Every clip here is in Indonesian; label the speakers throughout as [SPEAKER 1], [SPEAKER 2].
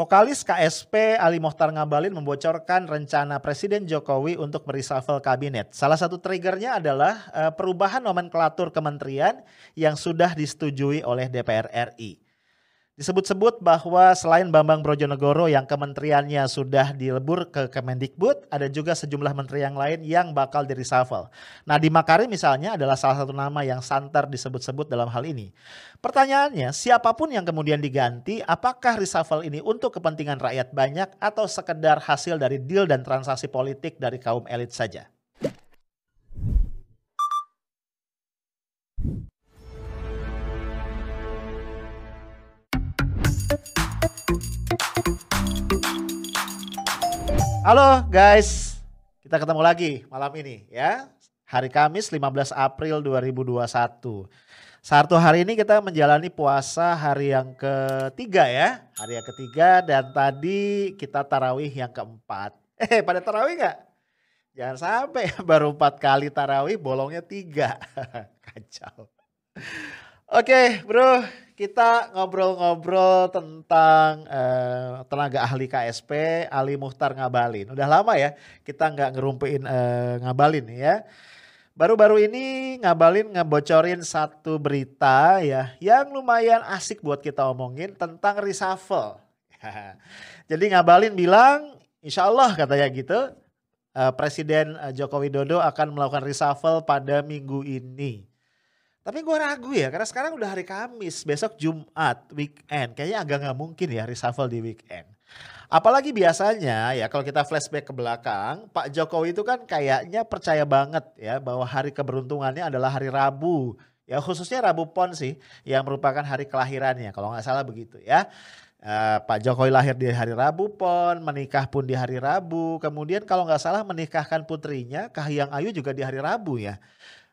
[SPEAKER 1] Vokalis KSP Ali Mohtar Ngabalin membocorkan rencana Presiden Jokowi untuk mereshuffle kabinet. Salah satu triggernya adalah uh, perubahan nomenklatur kementerian yang sudah disetujui oleh DPR RI. Disebut-sebut bahwa selain Bambang Brojonegoro yang kementeriannya sudah dilebur ke Kemendikbud, ada juga sejumlah menteri yang lain yang bakal di reshuffle. Nah di Makarim misalnya adalah salah satu nama yang santer disebut-sebut dalam hal ini. Pertanyaannya, siapa pun yang kemudian diganti, apakah reshuffle ini untuk kepentingan rakyat banyak atau sekedar hasil dari deal dan transaksi politik dari kaum elit saja? Halo guys, kita ketemu lagi malam ini ya. Hari Kamis 15 April 2021. Satu hari ini kita menjalani puasa hari yang ketiga ya. Hari yang ketiga dan tadi kita tarawih yang keempat. Eh pada tarawih gak? Jangan sampai baru empat kali tarawih bolongnya tiga. Kacau. Oke bro, kita ngobrol-ngobrol tentang uh, tenaga ahli KSP Ali Muhtar Ngabalin. Udah lama ya kita nggak ngerumpein uh, Ngabalin ya. Baru-baru ini Ngabalin ngebocorin satu berita ya yang lumayan asik buat kita omongin tentang reshuffle. Jadi Ngabalin bilang insya Allah katanya gitu uh, Presiden Joko Widodo akan melakukan reshuffle pada minggu ini. Tapi gue ragu ya karena sekarang udah hari Kamis, besok Jumat, weekend. Kayaknya agak nggak mungkin ya reshuffle di weekend. Apalagi biasanya ya kalau kita flashback ke belakang, Pak Jokowi itu kan kayaknya percaya banget ya bahwa hari keberuntungannya adalah hari Rabu. Ya khususnya Rabu Pon sih yang merupakan hari kelahirannya kalau nggak salah begitu ya. Uh, Pak Jokowi lahir di hari Rabu Pon, menikah pun di hari Rabu. Kemudian kalau nggak salah menikahkan putrinya Kahiyang Ayu juga di hari Rabu ya.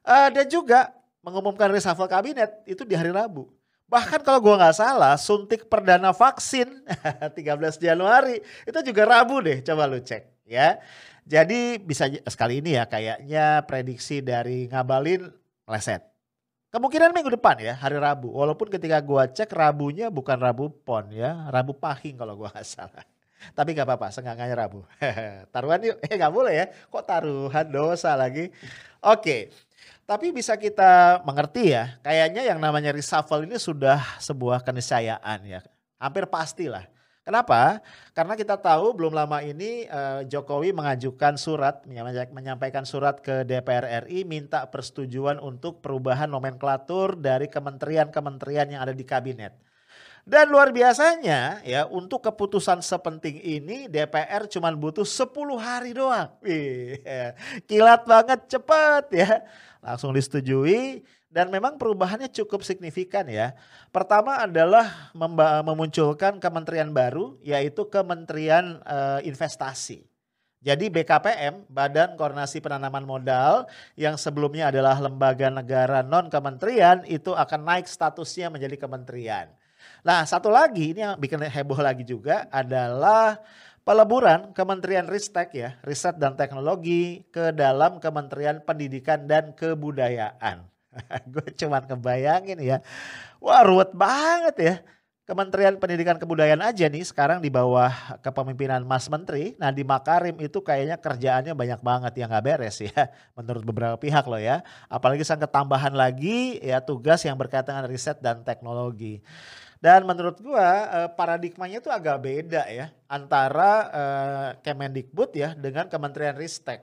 [SPEAKER 1] Uh, dan juga mengumumkan reshuffle kabinet itu di hari Rabu. Bahkan kalau gua nggak salah, suntik perdana vaksin 13 Januari itu juga Rabu deh. Coba lu cek ya. Jadi bisa sekali ini ya kayaknya prediksi dari Ngabalin meleset. Kemungkinan minggu depan ya hari Rabu. Walaupun ketika gua cek Rabunya bukan Rabu Pon ya, Rabu Pahing kalau gua nggak salah. Tapi nggak apa-apa, senggangannya Rabu. taruhan yuk, eh nggak boleh ya. Kok taruhan dosa lagi? Oke, tapi bisa kita mengerti ya, kayaknya yang namanya reshuffle ini sudah sebuah keniscayaan ya. Hampir pastilah. Kenapa? Karena kita tahu belum lama ini uh, Jokowi mengajukan surat, menyampaikan surat ke DPR RI minta persetujuan untuk perubahan nomenklatur dari kementerian-kementerian yang ada di kabinet. Dan luar biasanya ya untuk keputusan sepenting ini DPR cuma butuh 10 hari doang. Wih, kilat banget cepet ya langsung disetujui dan memang perubahannya cukup signifikan ya. Pertama adalah memunculkan kementerian baru yaitu Kementerian uh, Investasi. Jadi BKPM, Badan Koordinasi Penanaman Modal yang sebelumnya adalah lembaga negara non kementerian itu akan naik statusnya menjadi kementerian. Nah, satu lagi ini yang bikin heboh lagi juga adalah peleburan Kementerian Ristek ya, Riset dan Teknologi ke dalam Kementerian Pendidikan dan Kebudayaan. Gue cuman kebayangin ya, wah ruwet banget ya. Kementerian Pendidikan Kebudayaan aja nih sekarang di bawah kepemimpinan Mas Menteri. Nah di Makarim itu kayaknya kerjaannya banyak banget yang gak beres ya. Menurut beberapa pihak loh ya. Apalagi sang ketambahan lagi ya tugas yang berkaitan dengan riset dan teknologi. Dan menurut gua uh, paradigmanya itu agak beda ya antara uh, Kemendikbud ya dengan Kementerian Ristek.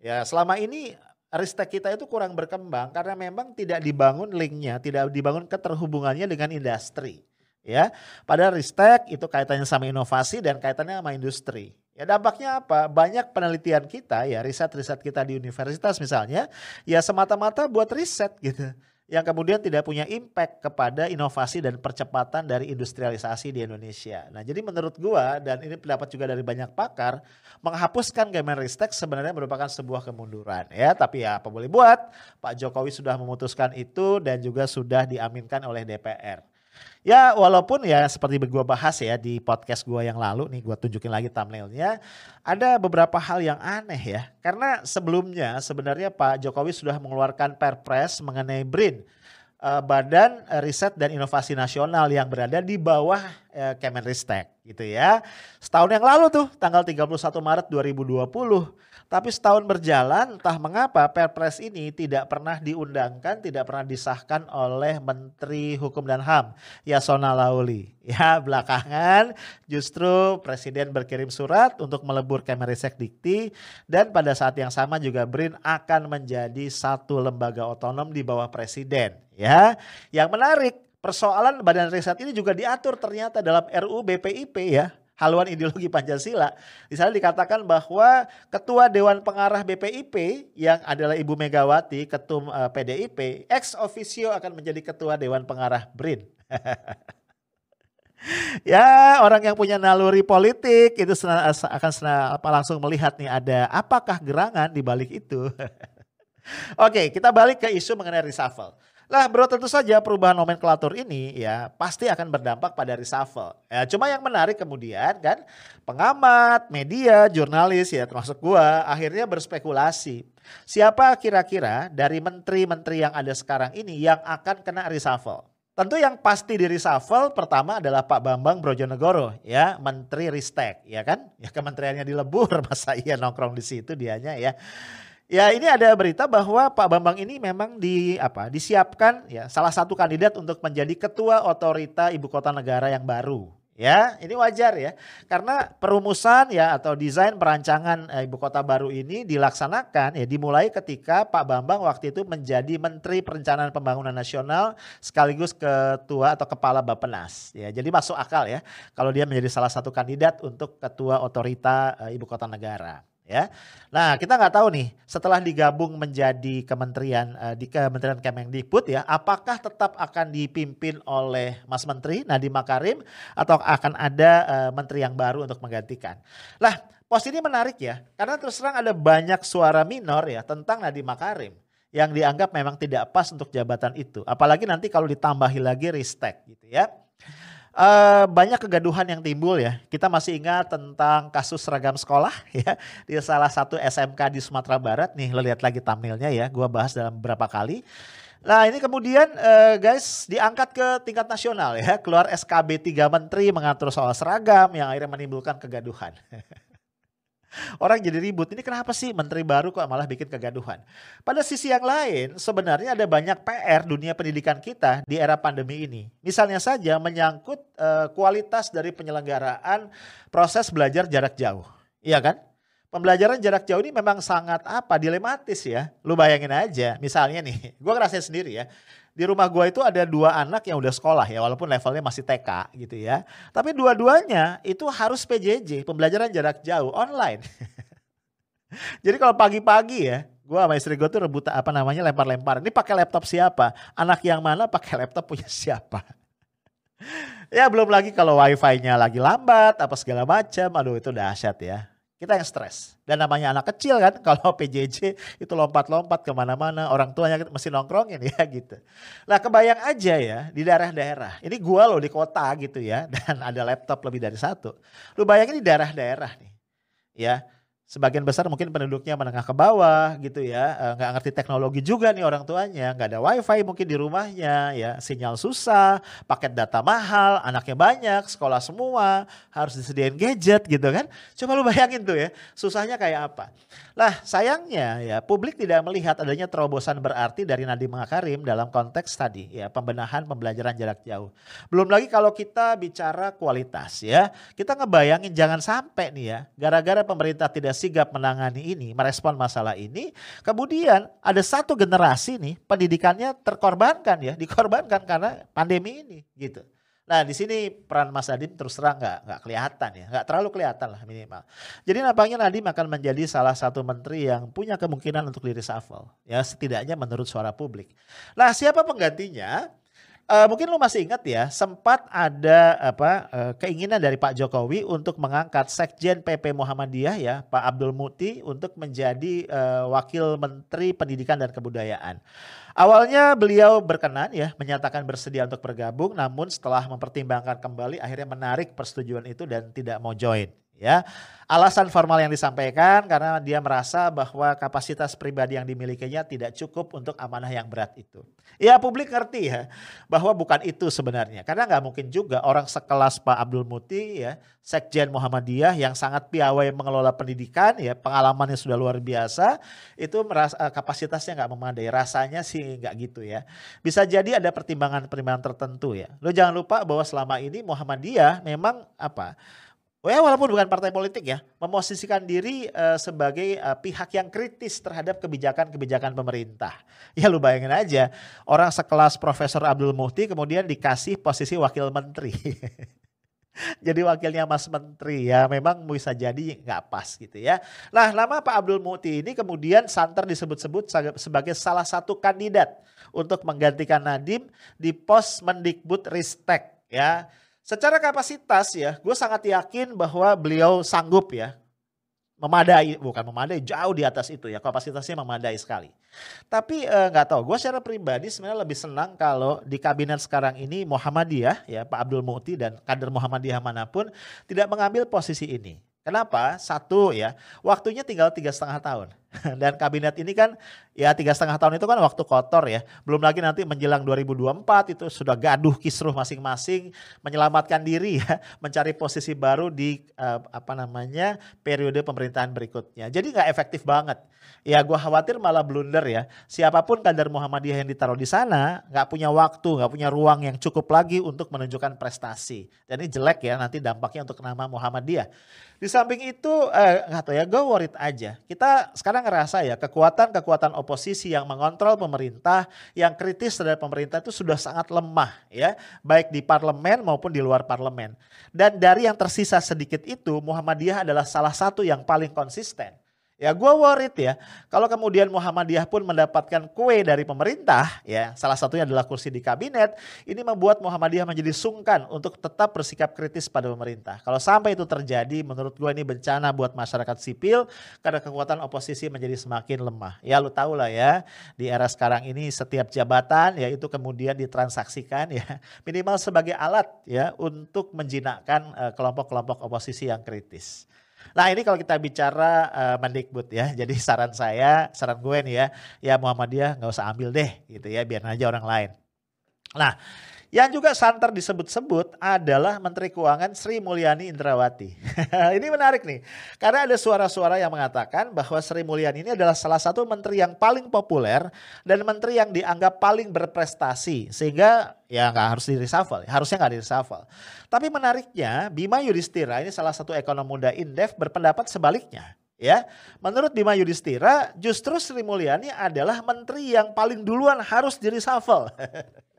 [SPEAKER 1] Ya selama ini Ristek kita itu kurang berkembang karena memang tidak dibangun linknya, tidak dibangun keterhubungannya dengan industri. Ya, pada Ristek itu kaitannya sama inovasi dan kaitannya sama industri. Ya dampaknya apa? Banyak penelitian kita ya riset-riset kita di universitas misalnya ya semata-mata buat riset gitu yang kemudian tidak punya impact kepada inovasi dan percepatan dari industrialisasi di Indonesia. Nah, jadi menurut gua dan ini pendapat juga dari banyak pakar, menghapuskan Kemenristek sebenarnya merupakan sebuah kemunduran ya, tapi ya apa boleh buat, Pak Jokowi sudah memutuskan itu dan juga sudah diaminkan oleh DPR. Ya walaupun ya seperti gue bahas ya di podcast gue yang lalu nih gue tunjukin lagi thumbnailnya. Ada beberapa hal yang aneh ya. Karena sebelumnya sebenarnya Pak Jokowi sudah mengeluarkan perpres mengenai BRIN. Eh, Badan Riset dan Inovasi Nasional yang berada di bawah eh, Kemenristek gitu ya. Setahun yang lalu tuh tanggal 31 Maret 2020. Tapi setahun berjalan entah mengapa Perpres ini tidak pernah diundangkan, tidak pernah disahkan oleh Menteri Hukum dan HAM Yasona Lauli. Ya belakangan justru Presiden berkirim surat untuk melebur Kemenristek Dikti dan pada saat yang sama juga BRIN akan menjadi satu lembaga otonom di bawah Presiden. Ya, yang menarik persoalan badan riset ini juga diatur ternyata dalam RUU BPIP ya haluan ideologi Pancasila. Di sana dikatakan bahwa ketua Dewan Pengarah BPIP yang adalah Ibu Megawati, ketum uh, eh, PDIP, ex officio akan menjadi ketua Dewan Pengarah BRIN. ya orang yang punya naluri politik itu akan apa, langsung melihat nih ada apakah gerangan di balik itu. Oke, kita balik ke isu mengenai reshuffle. Lah bro tentu saja perubahan nomenklatur ini ya pasti akan berdampak pada reshuffle. Ya, cuma yang menarik kemudian kan pengamat, media, jurnalis ya termasuk gua akhirnya berspekulasi. Siapa kira-kira dari menteri-menteri yang ada sekarang ini yang akan kena reshuffle? Tentu yang pasti di reshuffle pertama adalah Pak Bambang Brojonegoro ya, Menteri Ristek ya kan? Ya kementeriannya dilebur masa iya nongkrong di situ dianya ya. Ya ini ada berita bahwa Pak Bambang ini memang di apa disiapkan ya salah satu kandidat untuk menjadi ketua otorita ibu kota negara yang baru. Ya, ini wajar ya. Karena perumusan ya atau desain perancangan eh, ibu kota baru ini dilaksanakan ya dimulai ketika Pak Bambang waktu itu menjadi Menteri Perencanaan Pembangunan Nasional sekaligus ketua atau kepala Bappenas. Ya, jadi masuk akal ya kalau dia menjadi salah satu kandidat untuk ketua otorita eh, ibu kota negara ya. Nah, kita nggak tahu nih setelah digabung menjadi kementerian uh, di Kementerian Kemendikbud ya, apakah tetap akan dipimpin oleh Mas Menteri Nadiem Makarim atau akan ada uh, menteri yang baru untuk menggantikan. Lah, pos ini menarik ya, karena terus terang ada banyak suara minor ya tentang Nadiem Makarim yang dianggap memang tidak pas untuk jabatan itu. Apalagi nanti kalau ditambahi lagi ristek gitu ya. Uh, banyak kegaduhan yang timbul ya. Kita masih ingat tentang kasus seragam sekolah ya di salah satu SMK di Sumatera Barat nih. Lo lihat lagi thumbnailnya ya. Gua bahas dalam beberapa kali. Nah ini kemudian uh, guys diangkat ke tingkat nasional ya. Keluar SKB 3 Menteri mengatur soal seragam yang akhirnya menimbulkan kegaduhan. Orang jadi ribut. Ini kenapa sih menteri baru kok malah bikin kegaduhan? Pada sisi yang lain, sebenarnya ada banyak PR dunia pendidikan kita di era pandemi ini. Misalnya saja menyangkut uh, kualitas dari penyelenggaraan proses belajar jarak jauh. Iya kan? Pembelajaran jarak jauh ini memang sangat apa dilematis ya. Lu bayangin aja, misalnya nih, gue ngerasain sendiri ya di rumah gue itu ada dua anak yang udah sekolah ya walaupun levelnya masih TK gitu ya. Tapi dua-duanya itu harus PJJ, pembelajaran jarak jauh online. Jadi kalau pagi-pagi ya, gue sama istri gue tuh rebut apa namanya lempar-lempar. Ini pakai laptop siapa? Anak yang mana pakai laptop punya siapa? ya belum lagi kalau wifi-nya lagi lambat apa segala macam. Aduh itu dahsyat ya kita yang stres. Dan namanya anak kecil kan, kalau PJJ itu lompat-lompat ke mana-mana, orang tuanya mesti nongkrongin ya gitu. Lah kebayang aja ya di daerah-daerah, ini gua loh di kota gitu ya, dan ada laptop lebih dari satu. Lu bayangin di daerah-daerah nih, ya sebagian besar mungkin penduduknya menengah ke bawah gitu ya. Eh, nggak ngerti teknologi juga nih orang tuanya. Nggak ada wifi mungkin di rumahnya ya. Sinyal susah paket data mahal anaknya banyak sekolah semua harus disediain gadget gitu kan. Coba lu bayangin tuh ya susahnya kayak apa. Lah sayangnya ya publik tidak melihat adanya terobosan berarti dari Nadiem Makarim dalam konteks tadi ya pembenahan pembelajaran jarak jauh. Belum lagi kalau kita bicara kualitas ya kita ngebayangin jangan sampai nih ya gara-gara pemerintah tidak sigap menangani ini, merespon masalah ini, kemudian ada satu generasi nih pendidikannya terkorbankan ya, dikorbankan karena pandemi ini gitu. Nah di sini peran Mas Nadiem terus terang nggak nggak kelihatan ya, nggak terlalu kelihatan lah minimal. Jadi nampaknya Nadiem akan menjadi salah satu menteri yang punya kemungkinan untuk di reshuffle, ya setidaknya menurut suara publik. Nah siapa penggantinya? Uh, mungkin lu masih ingat ya, sempat ada apa uh, keinginan dari Pak Jokowi untuk mengangkat Sekjen PP Muhammadiyah ya, Pak Abdul Muti untuk menjadi uh, Wakil Menteri Pendidikan dan Kebudayaan. Awalnya beliau berkenan ya, menyatakan bersedia untuk bergabung, namun setelah mempertimbangkan kembali akhirnya menarik persetujuan itu dan tidak mau join ya. Alasan formal yang disampaikan karena dia merasa bahwa kapasitas pribadi yang dimilikinya tidak cukup untuk amanah yang berat itu. Ya publik ngerti ya bahwa bukan itu sebenarnya. Karena nggak mungkin juga orang sekelas Pak Abdul Muti ya, Sekjen Muhammadiyah yang sangat piawai mengelola pendidikan ya, pengalamannya sudah luar biasa, itu merasa eh, kapasitasnya nggak memadai. Rasanya sih nggak gitu ya. Bisa jadi ada pertimbangan-pertimbangan tertentu ya. Lo jangan lupa bahwa selama ini Muhammadiyah memang apa? Ya walaupun bukan partai politik ya, memosisikan diri uh, sebagai uh, pihak yang kritis terhadap kebijakan-kebijakan pemerintah. Ya lu bayangin aja, orang sekelas Profesor Abdul Muhti kemudian dikasih posisi wakil menteri. jadi wakilnya Mas Menteri ya memang bisa jadi nggak pas gitu ya. Nah nama Pak Abdul Muhti ini kemudian santer disebut-sebut sebagai salah satu kandidat untuk menggantikan Nadim di pos Mendikbud Ristek ya Secara kapasitas ya, gue sangat yakin bahwa beliau sanggup ya memadai, bukan memadai, jauh di atas itu ya, kapasitasnya memadai sekali. Tapi eh, nggak eh, tahu, gue secara pribadi sebenarnya lebih senang kalau di kabinet sekarang ini Muhammadiyah ya Pak Abdul Muti dan kader Muhammadiyah mana pun tidak mengambil posisi ini. Kenapa? Satu ya, waktunya tinggal tiga setengah tahun. Dan kabinet ini kan ya tiga setengah tahun itu kan waktu kotor ya. Belum lagi nanti menjelang 2024 itu sudah gaduh kisruh masing-masing, menyelamatkan diri ya, mencari posisi baru di uh, apa namanya periode pemerintahan berikutnya. Jadi nggak efektif banget. Ya gue khawatir malah blunder ya. Siapa pun kader Muhammadiyah yang ditaruh di sana nggak punya waktu, nggak punya ruang yang cukup lagi untuk menunjukkan prestasi. Dan ini jelek ya nanti dampaknya untuk nama Muhammadiyah. Di samping itu eh, nggak tahu ya, gue worried aja. Kita sekarang ngerasa ya kekuatan-kekuatan oposisi yang mengontrol pemerintah, yang kritis terhadap pemerintah itu sudah sangat lemah ya, baik di parlemen maupun di luar parlemen. Dan dari yang tersisa sedikit itu, Muhammadiyah adalah salah satu yang paling konsisten. Ya gue worried ya, kalau kemudian Muhammadiyah pun mendapatkan kue dari pemerintah, ya salah satunya adalah kursi di kabinet, ini membuat Muhammadiyah menjadi sungkan untuk tetap bersikap kritis pada pemerintah. Kalau sampai itu terjadi, menurut gue ini bencana buat masyarakat sipil, karena kekuatan oposisi menjadi semakin lemah. Ya lu tau lah ya, di era sekarang ini setiap jabatan ya itu kemudian ditransaksikan ya, minimal sebagai alat ya untuk menjinakkan eh, kelompok-kelompok oposisi yang kritis. Nah ini kalau kita bicara uh, Mendikbud ya, jadi saran saya, saran gue nih ya, ya Muhammadiyah nggak usah ambil deh gitu ya, biar aja orang lain. Nah yang juga santer disebut-sebut adalah Menteri Keuangan Sri Mulyani Indrawati. ini menarik nih, karena ada suara-suara yang mengatakan bahwa Sri Mulyani ini adalah salah satu menteri yang paling populer dan menteri yang dianggap paling berprestasi, sehingga ya nggak harus di reshuffle, harusnya nggak di reshuffle. Tapi menariknya, Bima Yudhistira ini salah satu ekonom muda Indef berpendapat sebaliknya. Ya, menurut Bima Yudhistira, justru Sri Mulyani adalah menteri yang paling duluan harus di reshuffle.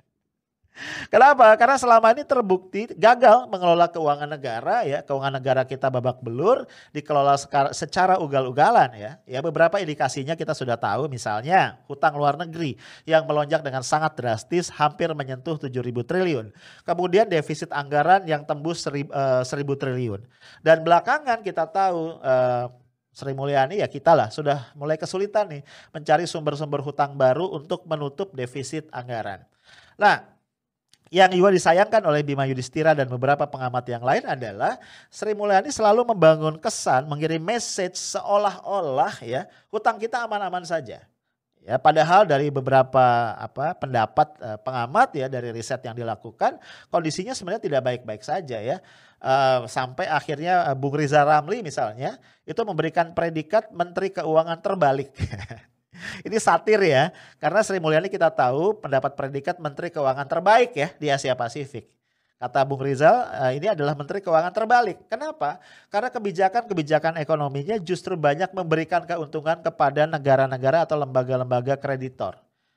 [SPEAKER 1] Kenapa? Karena selama ini terbukti gagal mengelola keuangan negara ya, keuangan negara kita babak belur, dikelola secara ugal-ugalan ya. Ya beberapa indikasinya kita sudah tahu misalnya hutang luar negeri yang melonjak dengan sangat drastis hampir menyentuh 7.000 triliun. Kemudian defisit anggaran yang tembus 1.000 uh, triliun. Dan belakangan kita tahu uh, Sri Mulyani ya kita lah sudah mulai kesulitan nih mencari sumber-sumber hutang baru untuk menutup defisit anggaran. Nah, yang juga disayangkan oleh Bima Yudhistira dan beberapa pengamat yang lain adalah Sri Mulyani selalu membangun kesan, mengirim message seolah-olah ya hutang kita aman-aman saja. Ya, padahal dari beberapa apa pendapat uh, pengamat ya dari riset yang dilakukan kondisinya sebenarnya tidak baik-baik saja ya. Uh, sampai akhirnya uh, Bung Riza Ramli misalnya itu memberikan predikat Menteri Keuangan terbalik. Ini satir ya, karena Sri Mulyani kita tahu pendapat predikat Menteri Keuangan terbaik ya di Asia Pasifik. Kata Bung Rizal, eh, ini adalah Menteri Keuangan terbalik. Kenapa? Karena kebijakan-kebijakan ekonominya justru banyak memberikan keuntungan kepada negara-negara atau lembaga-lembaga kreditor.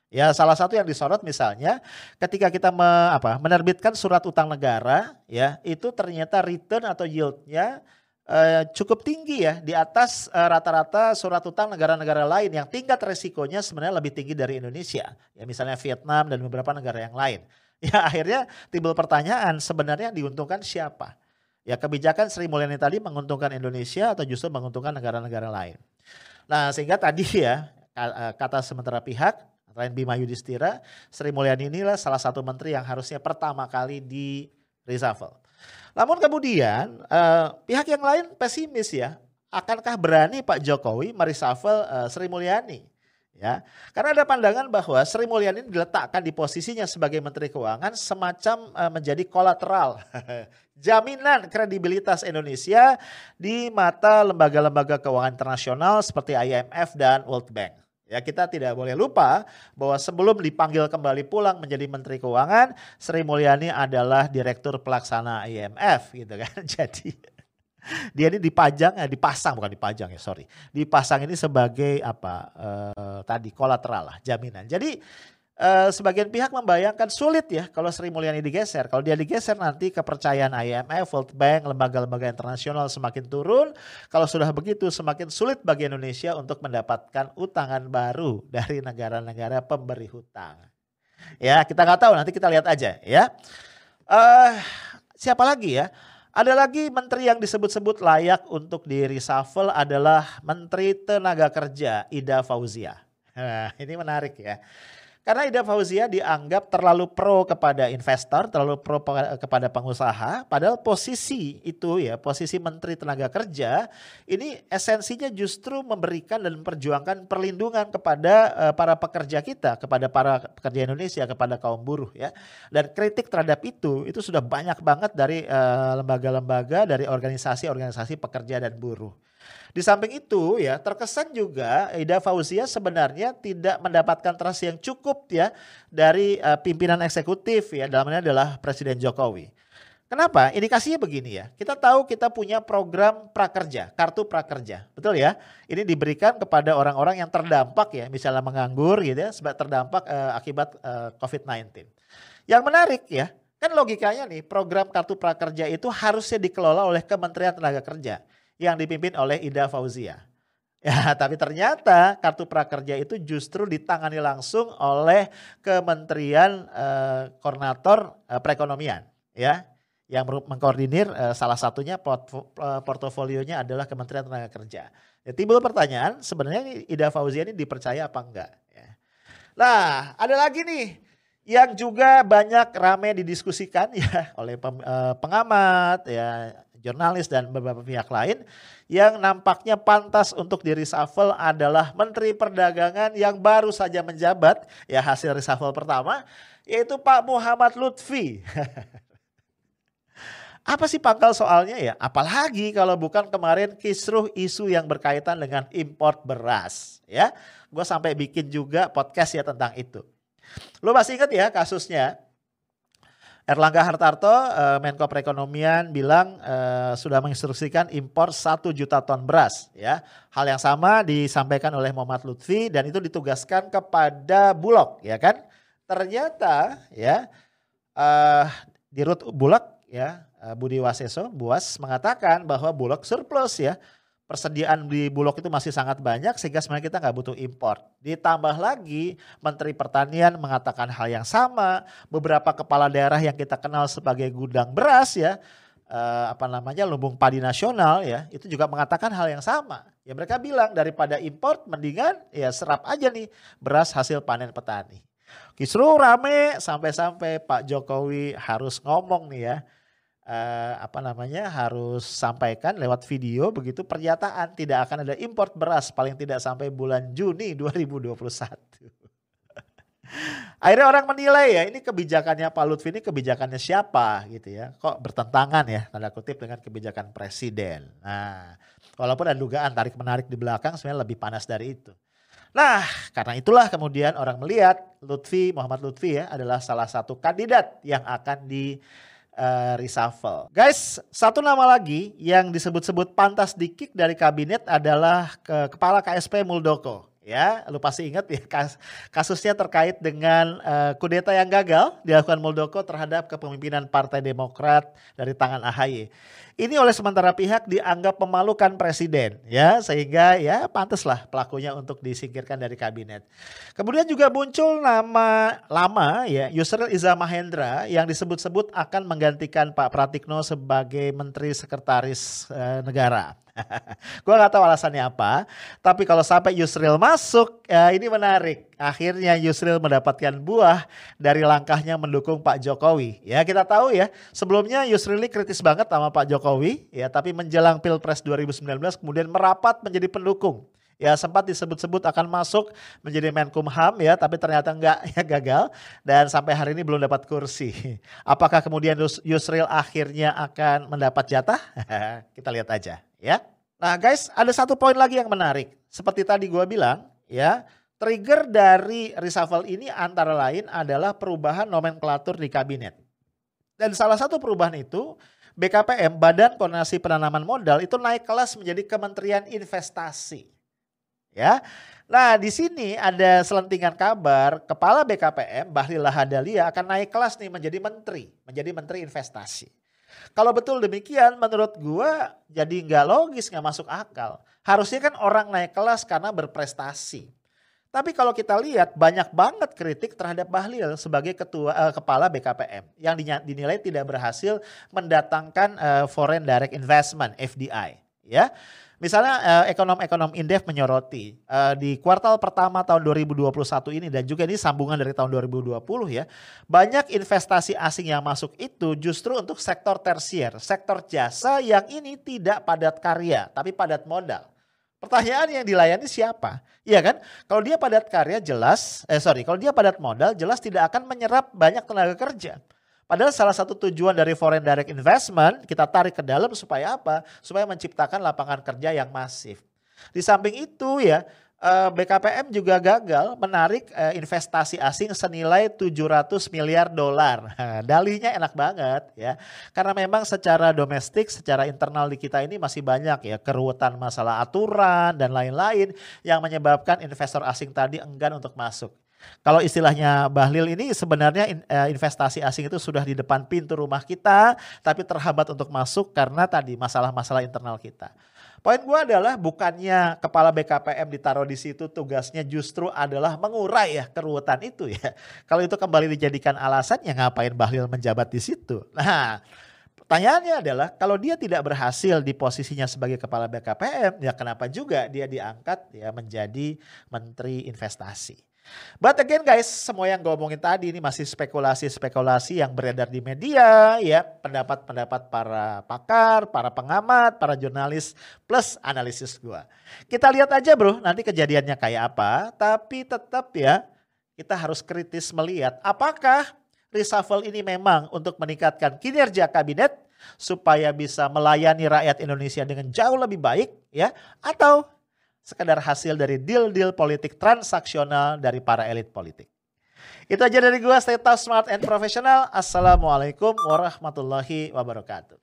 [SPEAKER 1] Ya, salah satu yang disorot misalnya ketika kita me, apa, menerbitkan surat utang negara, ya, itu ternyata return atau yieldnya uh, cukup tinggi ya di atas uh, rata-rata surat utang negara-negara lain yang tingkat resikonya sebenarnya lebih tinggi dari Indonesia. Ya misalnya Vietnam dan beberapa negara yang lain. Ya akhirnya timbul pertanyaan sebenarnya diuntungkan siapa? Ya kebijakan Sri Mulyani tadi menguntungkan Indonesia atau justru menguntungkan negara-negara lain. Nah sehingga tadi ya eh, kata sementara pihak lain Bima Yudhistira, Sri Mulyani inilah salah satu menteri yang harusnya pertama kali di reshuffle. Namun kemudian uh, pihak yang lain pesimis ya, akankah berani Pak Jokowi mereshuffle uh, Sri Mulyani? Ya, karena ada pandangan bahwa Sri Mulyani diletakkan di posisinya sebagai Menteri Keuangan semacam uh, menjadi kolateral jaminan kredibilitas Indonesia di mata lembaga-lembaga keuangan internasional seperti IMF dan World Bank. Ya, kita tidak boleh lupa bahwa sebelum dipanggil kembali pulang menjadi Menteri Keuangan, Sri Mulyani adalah Direktur Pelaksana IMF gitu kan. Jadi dia ini dipajang ya dipasang bukan dipajang ya sorry dipasang ini sebagai apa uh, tadi kolateral lah jaminan jadi uh, sebagian pihak membayangkan sulit ya kalau Sri Mulyani digeser. Kalau dia digeser nanti kepercayaan IMF World Bank lembaga-lembaga internasional semakin turun. Kalau sudah begitu semakin sulit bagi Indonesia untuk mendapatkan utangan baru dari negara-negara pemberi hutang. Ya kita nggak tahu nanti kita lihat aja ya. Uh, siapa lagi ya? Ada lagi menteri yang disebut-sebut layak untuk di reshuffle adalah Menteri Tenaga Kerja Ida Fauzia. Nah, ini menarik ya. Karena Ida Fauzia dianggap terlalu pro kepada investor, terlalu pro kepada pengusaha, padahal posisi itu ya, posisi Menteri Tenaga Kerja ini esensinya justru memberikan dan memperjuangkan perlindungan kepada uh, para pekerja kita, kepada para pekerja Indonesia, kepada kaum buruh ya. Dan kritik terhadap itu itu sudah banyak banget dari eh, lembaga-lembaga, dari organisasi-organisasi pekerja dan buruh. Di samping itu ya terkesan juga Ida Fauzia sebenarnya tidak mendapatkan trust yang cukup ya dari uh, pimpinan eksekutif ya dalamnya adalah Presiden Jokowi. Kenapa? Indikasinya begini ya. Kita tahu kita punya program prakerja, kartu prakerja. Betul ya? Ini diberikan kepada orang-orang yang terdampak ya, misalnya menganggur gitu ya, sebab terdampak uh, akibat uh, eh, COVID-19. Yang menarik ya, kan logikanya nih program kartu prakerja itu harusnya dikelola oleh Kementerian Tenaga Kerja yang dipimpin oleh Ida Fauzia. Ya, tapi ternyata kartu prakerja itu justru ditangani langsung oleh Kementerian eh, Koordinator eh, Perekonomian, ya, yang mengkoordinir eh, salah satunya port, eh, portofolionya adalah Kementerian Tenaga Kerja. Ya, timbul pertanyaan, sebenarnya Ida Fauzia ini dipercaya apa enggak? Ya. Nah, ada lagi nih yang juga banyak rame didiskusikan ya oleh eh, pengamat ya jurnalis dan beberapa pihak lain yang nampaknya pantas untuk di reshuffle adalah Menteri Perdagangan yang baru saja menjabat ya hasil reshuffle pertama yaitu Pak Muhammad Lutfi. Apa sih pangkal soalnya ya? Apalagi kalau bukan kemarin kisruh isu yang berkaitan dengan import beras ya. Gue sampai bikin juga podcast ya tentang itu. Lu masih ingat ya kasusnya Erlangga Hartarto, uh, Menko Perekonomian bilang uh, sudah menginstruksikan impor 1 juta ton beras. Ya, hal yang sama disampaikan oleh Muhammad Lutfi dan itu ditugaskan kepada Bulog, ya kan? Ternyata, ya, uh, di Rut Bulog, ya, Budi Waseso, Buas mengatakan bahwa Bulog surplus, ya persediaan di Bulog itu masih sangat banyak sehingga sebenarnya kita nggak butuh impor. Ditambah lagi Menteri Pertanian mengatakan hal yang sama, beberapa kepala daerah yang kita kenal sebagai gudang beras ya, eh, apa namanya lumbung padi nasional ya, itu juga mengatakan hal yang sama. Ya mereka bilang daripada impor mendingan ya serap aja nih beras hasil panen petani. Kisru rame sampai-sampai Pak Jokowi harus ngomong nih ya uh, apa namanya harus sampaikan lewat video begitu pernyataan tidak akan ada import beras paling tidak sampai bulan Juni 2021. Akhirnya orang menilai ya ini kebijakannya Pak Lutfi ini kebijakannya siapa gitu ya. Kok bertentangan ya tanda kutip dengan kebijakan presiden. Nah walaupun ada dugaan tarik menarik di belakang sebenarnya lebih panas dari itu. Nah karena itulah kemudian orang melihat Lutfi Muhammad Lutfi ya adalah salah satu kandidat yang akan di uh, reshuffle. Guys, satu nama lagi yang disebut-sebut pantas di kick dari kabinet adalah ke kepala KSP Muldoko. Ya, lu pasti ingat ya kas kasusnya terkait dengan uh, kudeta yang gagal dilakukan Muldoko terhadap kepemimpinan Partai Demokrat dari tangan AHY. Ini oleh sementara pihak dianggap memalukan presiden ya sehingga ya pantaslah pelakunya untuk disingkirkan dari kabinet. Kemudian juga muncul nama lama ya Yusril Iza Mahendra yang disebut-sebut akan menggantikan Pak Pratikno sebagai Menteri Sekretaris eh, Negara. gue gak tahu alasannya apa, tapi kalau sampai Yusril masuk, ya ini menarik. Akhirnya Yusril mendapatkan buah dari langkahnya mendukung Pak Jokowi. Ya kita tahu ya, sebelumnya Yusril ini kritis banget sama Pak Jokowi, ya tapi menjelang Pilpres 2019 kemudian merapat menjadi pendukung ya sempat disebut-sebut akan masuk menjadi Menkumham ya tapi ternyata enggak ya gagal dan sampai hari ini belum dapat kursi. Apakah kemudian Yusril akhirnya akan mendapat jatah? Kita lihat aja ya. Nah guys ada satu poin lagi yang menarik. Seperti tadi gue bilang ya trigger dari reshuffle ini antara lain adalah perubahan nomenklatur di kabinet. Dan salah satu perubahan itu BKPM Badan Koordinasi Penanaman Modal itu naik kelas menjadi Kementerian Investasi ya. Nah, di sini ada selentingan kabar kepala BKPM Bahlil Lahadalia akan naik kelas nih menjadi menteri, menjadi menteri investasi. Kalau betul demikian menurut gua jadi nggak logis, nggak masuk akal. Harusnya kan orang naik kelas karena berprestasi. Tapi kalau kita lihat banyak banget kritik terhadap Bahlil sebagai ketua uh, kepala BKPM yang dinilai tidak berhasil mendatangkan uh, foreign direct investment FDI, ya. Misalnya eh, ekonom-ekonom Indef menyoroti uh, di kuartal pertama tahun 2021 ini dan juga ini sambungan dari tahun 2020 ya. Banyak investasi asing yang masuk itu justru untuk sektor tersier, sektor jasa yang ini tidak padat karya tapi padat modal. Pertanyaan yang dilayani siapa? Iya kan? Kalau dia padat karya jelas, eh sorry, kalau dia padat modal jelas tidak akan menyerap banyak tenaga kerja. Padahal salah satu tujuan dari foreign direct investment kita tarik ke dalam supaya apa? Supaya menciptakan lapangan kerja yang masif. Di samping itu ya eh, BKPM juga gagal menarik eh, investasi asing senilai 700 miliar dolar. Dalihnya enak banget ya. Karena memang secara domestik, secara internal di kita ini masih banyak ya keruwetan masalah aturan dan lain-lain yang menyebabkan investor asing tadi enggan untuk masuk. Kalau istilahnya Bahlil ini sebenarnya eh, investasi asing itu sudah di depan pintu rumah kita, tapi terhambat untuk masuk karena tadi masalah-masalah internal kita. Poin gue adalah bukannya kepala BKPM ditaruh di situ tugasnya justru adalah mengurai ya keruwetan itu ya. Kalau itu kembali dijadikan alasan ya ngapain Bahlil menjabat di situ. Nah pertanyaannya adalah kalau dia tidak berhasil di posisinya sebagai kepala BKPM ya kenapa juga dia diangkat ya menjadi menteri investasi. But again guys, semua yang gue omongin tadi ini masih spekulasi-spekulasi yang beredar di media ya, pendapat-pendapat para pakar, para pengamat, para jurnalis plus analisis gue. Kita lihat aja bro, nanti kejadiannya kayak apa, tapi tetap ya kita harus kritis melihat apakah reshuffle ini memang untuk meningkatkan kinerja kabinet supaya bisa melayani rakyat Indonesia dengan jauh lebih baik ya. Atau sekadar hasil dari deal-deal politik transaksional dari para elit politik. Itu aja dari gua, stay tough, smart, and professional. Assalamualaikum warahmatullahi wabarakatuh.